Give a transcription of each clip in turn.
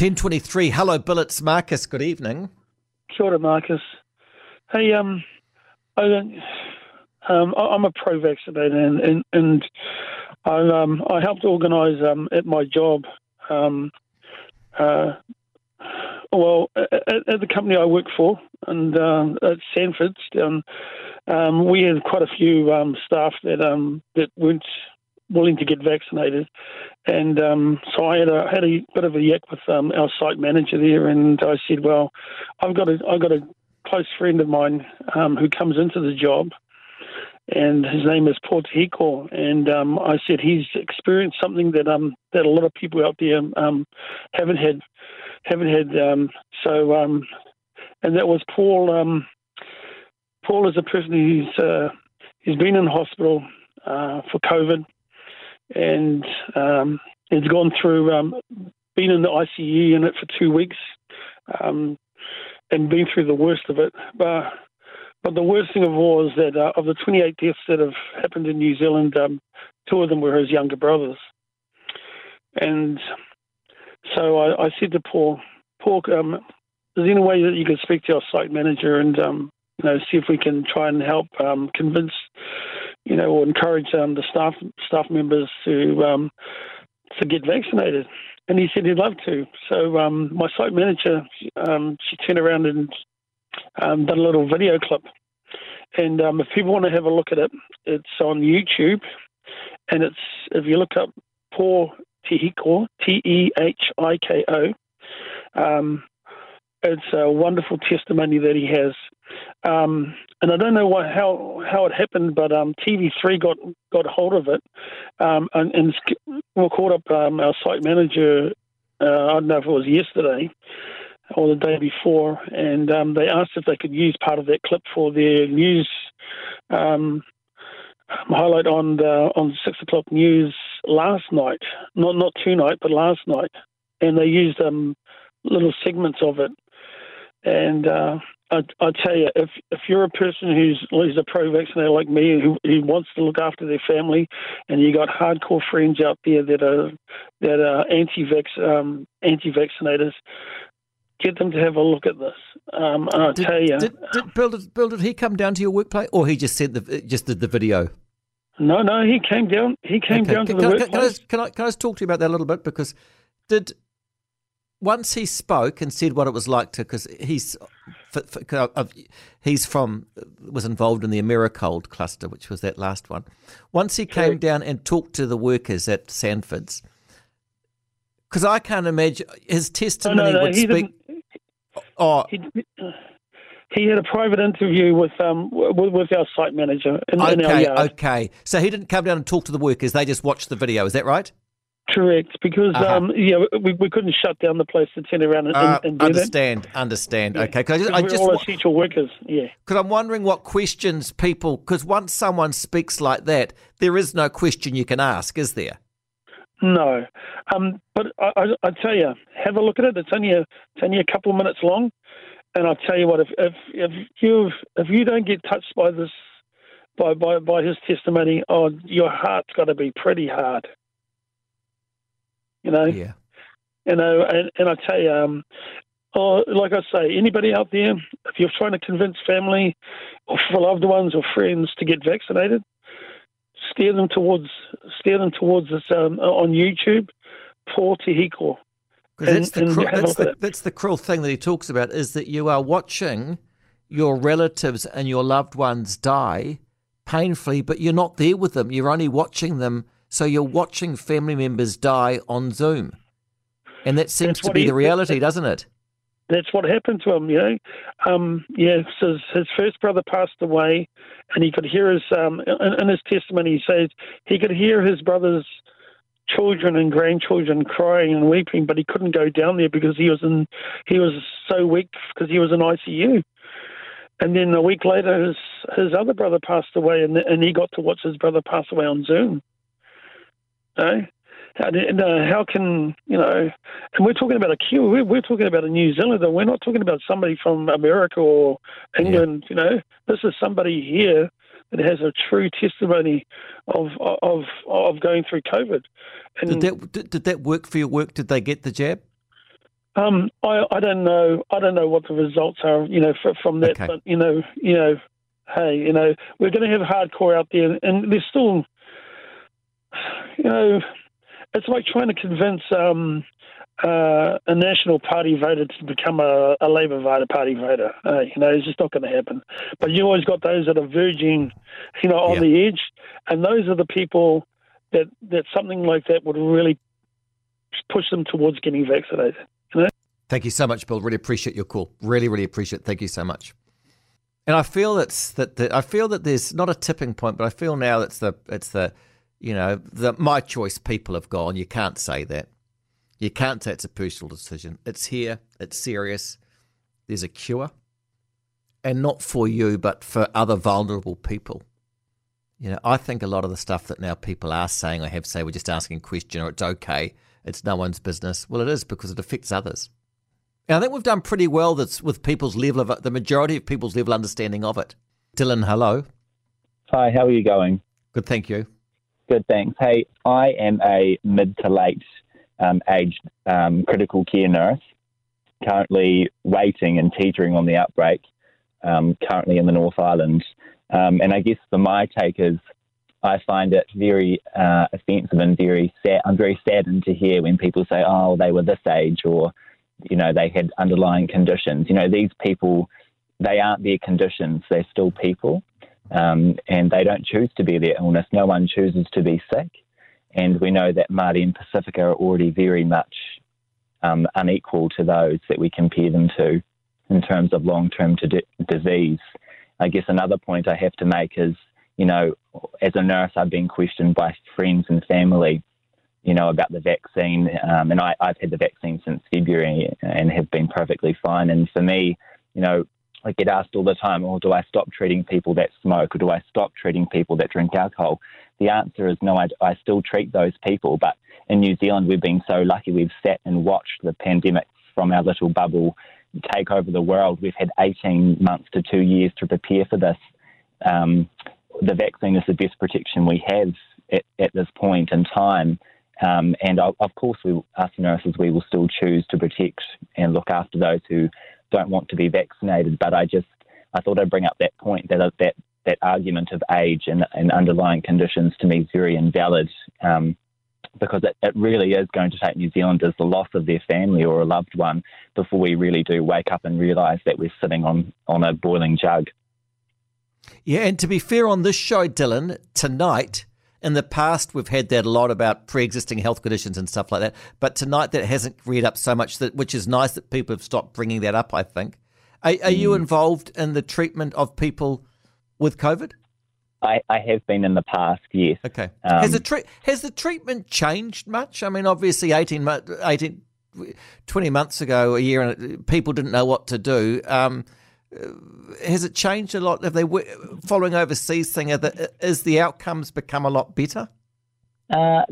1023. Hello, Bill. It's Marcus. Good evening. Ora, Marcus. Hey, um, I, don't, um, I'm a pro-vaccinator, and and, and I um I helped organise um at my job, um, uh, well at, at the company I work for, and um, at Sanford's down, um, we had quite a few um staff that um that weren't willing to get vaccinated, and um, so I had a had a bit of a yak with um, our site manager there, and I said, "Well, I've got a I've got a close friend of mine um, who comes into the job, and his name is Paul Tehiko, and um, I said he's experienced something that um that a lot of people out there um haven't had haven't had um so um and that was Paul um Paul is a person who's uh, he's been in hospital uh, for COVID and um, has gone through um, been in the ICU unit for two weeks um, and been through the worst of it. But but the worst thing of all is that uh, of the 28 deaths that have happened in New Zealand, um, two of them were his younger brothers. And so I, I said to Paul, Paul, um, is there any way that you can speak to our site manager and um, you know see if we can try and help convince you know, or encourage um, the staff staff members to um, to get vaccinated. And he said he'd love to. So um, my site manager, um, she turned around and um, done a little video clip. And um, if people want to have a look at it, it's on YouTube. And it's if you look up Paul Tehiko, T E H I K O, it's a wonderful testimony that he has. Um, and I don't know what, how how it happened, but um, TV3 got got hold of it, um, and, and we called up um, our site manager. Uh, I don't know if it was yesterday or the day before, and um, they asked if they could use part of that clip for their news um, highlight on the on six o'clock news last night. Not not tonight, but last night, and they used little segments of it, and. Uh, I, I tell you, if if you're a person who's who's a pro-vaccinator like me, who, who wants to look after their family, and you got hardcore friends out there that are that are anti-vax um, anti-vaccinators, get them to have a look at this. Um, I tell you, did, did Bill, did, Bill, did he come down to your workplace, or he just sent the just did the video? No, no, he came down. He came okay. down to the can, workplace. Can I, can I can I talk to you about that a little bit because did once he spoke and said what it was like to because he's for, for, he's from was involved in the Americold cluster, which was that last one. Once he came down and talked to the workers at Sanford's, because I can't imagine his testimony no, no, no, would speak. Oh, he, he, had a private interview with um with, with our site manager in, okay, in. Okay, so he didn't come down and talk to the workers; they just watched the video. Is that right? Correct, because uh-huh. um, yeah, we, we couldn't shut down the place to turn around and, uh, and do understand, that. Understand, yeah. Okay, because I just, all essential workers. Yeah, because I'm wondering what questions people. Because once someone speaks like that, there is no question you can ask, is there? No, um, but I, I, I, tell you, have a look at it. It's only a it's only a couple of minutes long, and I tell you what, if if if you if you don't get touched by this by by by his testimony, oh, your heart's got to be pretty hard. You know. Yeah. You know, and, and I tell you, um, oh, like I say, anybody out there, if you're trying to convince family or loved ones or friends to get vaccinated, steer them towards steer them towards this um, on YouTube, Paul Tehiko. That's, the, cru- that's, the, that's the cruel thing that he talks about is that you are watching your relatives and your loved ones die painfully, but you're not there with them. You're only watching them so you're watching family members die on Zoom. And that seems to be he, the reality, doesn't it? That's what happened to him, you know. Um, yeah, so his, his, first brother passed away, and he could hear his, um, in, in his testimony, he says he could hear his brother's children and grandchildren crying and weeping, but he couldn't go down there because he was in, he was so weak because he was in ICU. And then a week later, his his other brother passed away, and and he got to watch his brother pass away on Zoom. No? And, uh, how can you know? And we're talking about a Kiwi. We're, we're, talking about a New Zealander. We're not talking about somebody from America or England. Yeah. You know, this is somebody here that has a true testimony of of of going through COVID. And did that did, did that work for your work? Did they get the jab? Um, I, I don't know. I don't know what the results are. You know, for, from that. Okay. But you know, you know, hey, you know, we're going to have hardcore out there, and there's still, you know, it's like trying to convince um, uh, a National Party voter to become a, a Labour voter, Party voter. Uh, you know, it's just not going to happen. But you always got those that are verging, you know, on Yeah. the edge, and those are the people that that something like that would really push them towards getting vaccinated. Thank you so much, Bill. Really appreciate your call. Really, really appreciate it. Thank you so much. And I feel that's that. that I feel that there's not a tipping point, but I feel now it's the it's the you know the my choice people have gone. You can't say that. You can't say it's a personal decision. It's here. It's serious. There's a cure, and not for you, but for other vulnerable people. You know, I think a lot of the stuff that now people are saying, I have say, we're just asking a question, or it's okay, it's no one's business. Well, it is because it affects others. And I think we've done pretty well that's with people's level of the majority of people's level understanding of it. Dylan, hello. Hi, how are you going? Good, thank you. Good, thanks. Hey, I am a mid to late um, aged um, critical care nurse, currently waiting and teetering on the outbreak, um, currently in the North Island. Um, and I guess for my take is I find it very uh, offensive and very sad. I'm very saddened to hear when people say, oh, they were this age or, you know, they had underlying conditions. You know, these people, they aren't their conditions, they're still people. Um, and they don't choose to be their illness. No one chooses to be sick. And we know that Māori and Pasifika are already very much um, unequal to those that we compare them to in terms of long term d- disease. I guess another point I have to make is, you know, as a nurse, I've been questioned by friends and family, you know, about the vaccine. Um, and I, I've had the vaccine since February and have been perfectly fine. And for me, you know, I get asked all the time, oh, do I stop treating people that smoke or do I stop treating people that drink alcohol? The answer is no, I, I still treat those people. But in New Zealand, we've been so lucky we've sat and watched the pandemic from our little bubble take over the world. We've had 18 months to two years to prepare for this. Um, the vaccine is the best protection we have at, at this point in time. Um, and of of course, we, us nurses, we will still choose to protect and look after those who don't want to be vaccinated. But I just, I thought I'd bring up that point that that that argument of age and, and underlying conditions to me is very invalid. Um, because it, it really is going to take New Zealanders the loss of their family or a loved one before we really do wake up and realise that we're sitting on, on a boiling jug. Yeah, and to be fair on this show, Dylan, tonight, in the past, we've had that a lot about pre existing health conditions and stuff like that. But tonight, that hasn't read up so much, that which is nice that people have stopped bringing that up, I think. Are, are you involved in the treatment of people with COVID? I, I have been in the past, yes. Okay. Um, has the tre- has the treatment changed much? I mean, obviously, 18, 18 20 months ago, a year, and people didn't know what to do. Um, has it changed a lot? Have they following overseas thing? Are the, is the outcomes become a lot better? Uh,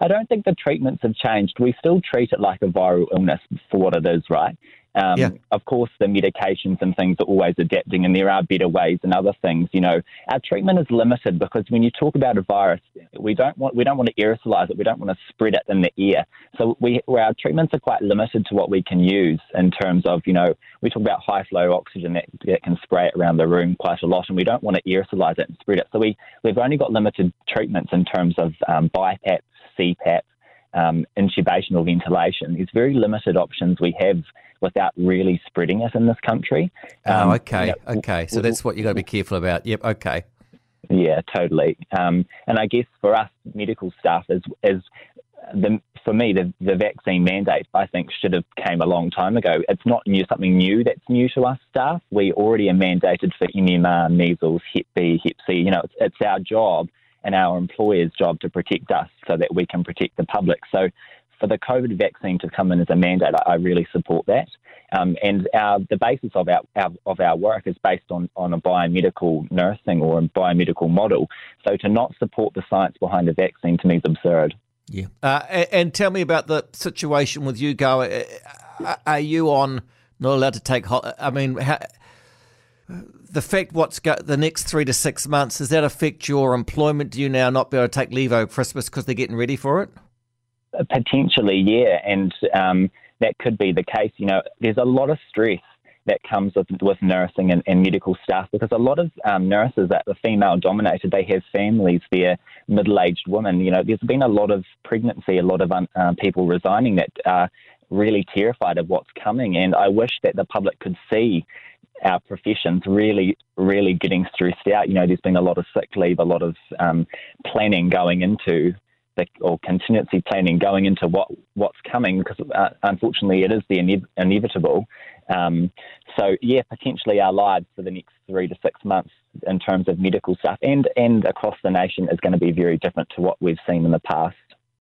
I don't think the treatments have changed. We still treat it like a viral illness for what it is, right? Um, Yeah. Of course, the medications and things are always adapting, and there are better ways and other things. You know, our treatment is limited because when you talk about a virus, we don't want we don't want to aerosolize it. We don't want to spread it in the air. So we where our treatments are quite limited to what we can use in terms of you know we talk about high flow oxygen that, that can spray it around the room quite a lot, and we don't want to aerosolize it and spread it. So we we've only got limited treatments in terms of um, BiPAP, CPAP, um, intubation or ventilation. There's very limited options we have without really spreading it in this country. Um, oh, okay, you know, okay. So that's what you've got to be careful about. Yep. Okay. yeah, totally. Um, and I guess for us medical staff, is is the for me the the vaccine mandate I think should have came a long time ago. It's not new something new that's new to us staff. We already are mandated for MMR, measles, Hep B, Hep C. You know, it's, it's our job and our employer's job to protect us so that we can protect the public. So for the COVID vaccine to come in as a mandate, I, I really support that. Um, and our, the basis of our, our of our work is based on, on a biomedical nursing or a biomedical model. So to not support the science behind the vaccine to me is absurd. Yeah. Uh, a- and tell me about the situation with you, Go. Uh, uh, Are you on not allowed to take? Ho- I mean, how, the fact what's the next three to six months does that affect your employment? Do you now not be able to take leave over Christmas because they're getting ready for it? Potentially, yeah. And um, that could be the case. You know, there's a lot of stress that comes with, with nursing and, and medical staff because a lot of um, nurses that are female dominated, they have families, they're middle aged women. You know, there's been a lot of pregnancy, a lot of um, people resigning that really terrified of what's coming. And I wish that the public could see our professions really, really getting stressed out. You know, there's been a lot of sick leave, a lot of um, planning going into the, or contingency planning going into what what's coming because uh, unfortunately it is the ine- inevitable. Um, so yeah, potentially our lives for the next three to six months in terms of medical stuff and and across the nation is going to be very different to what we've seen in the past.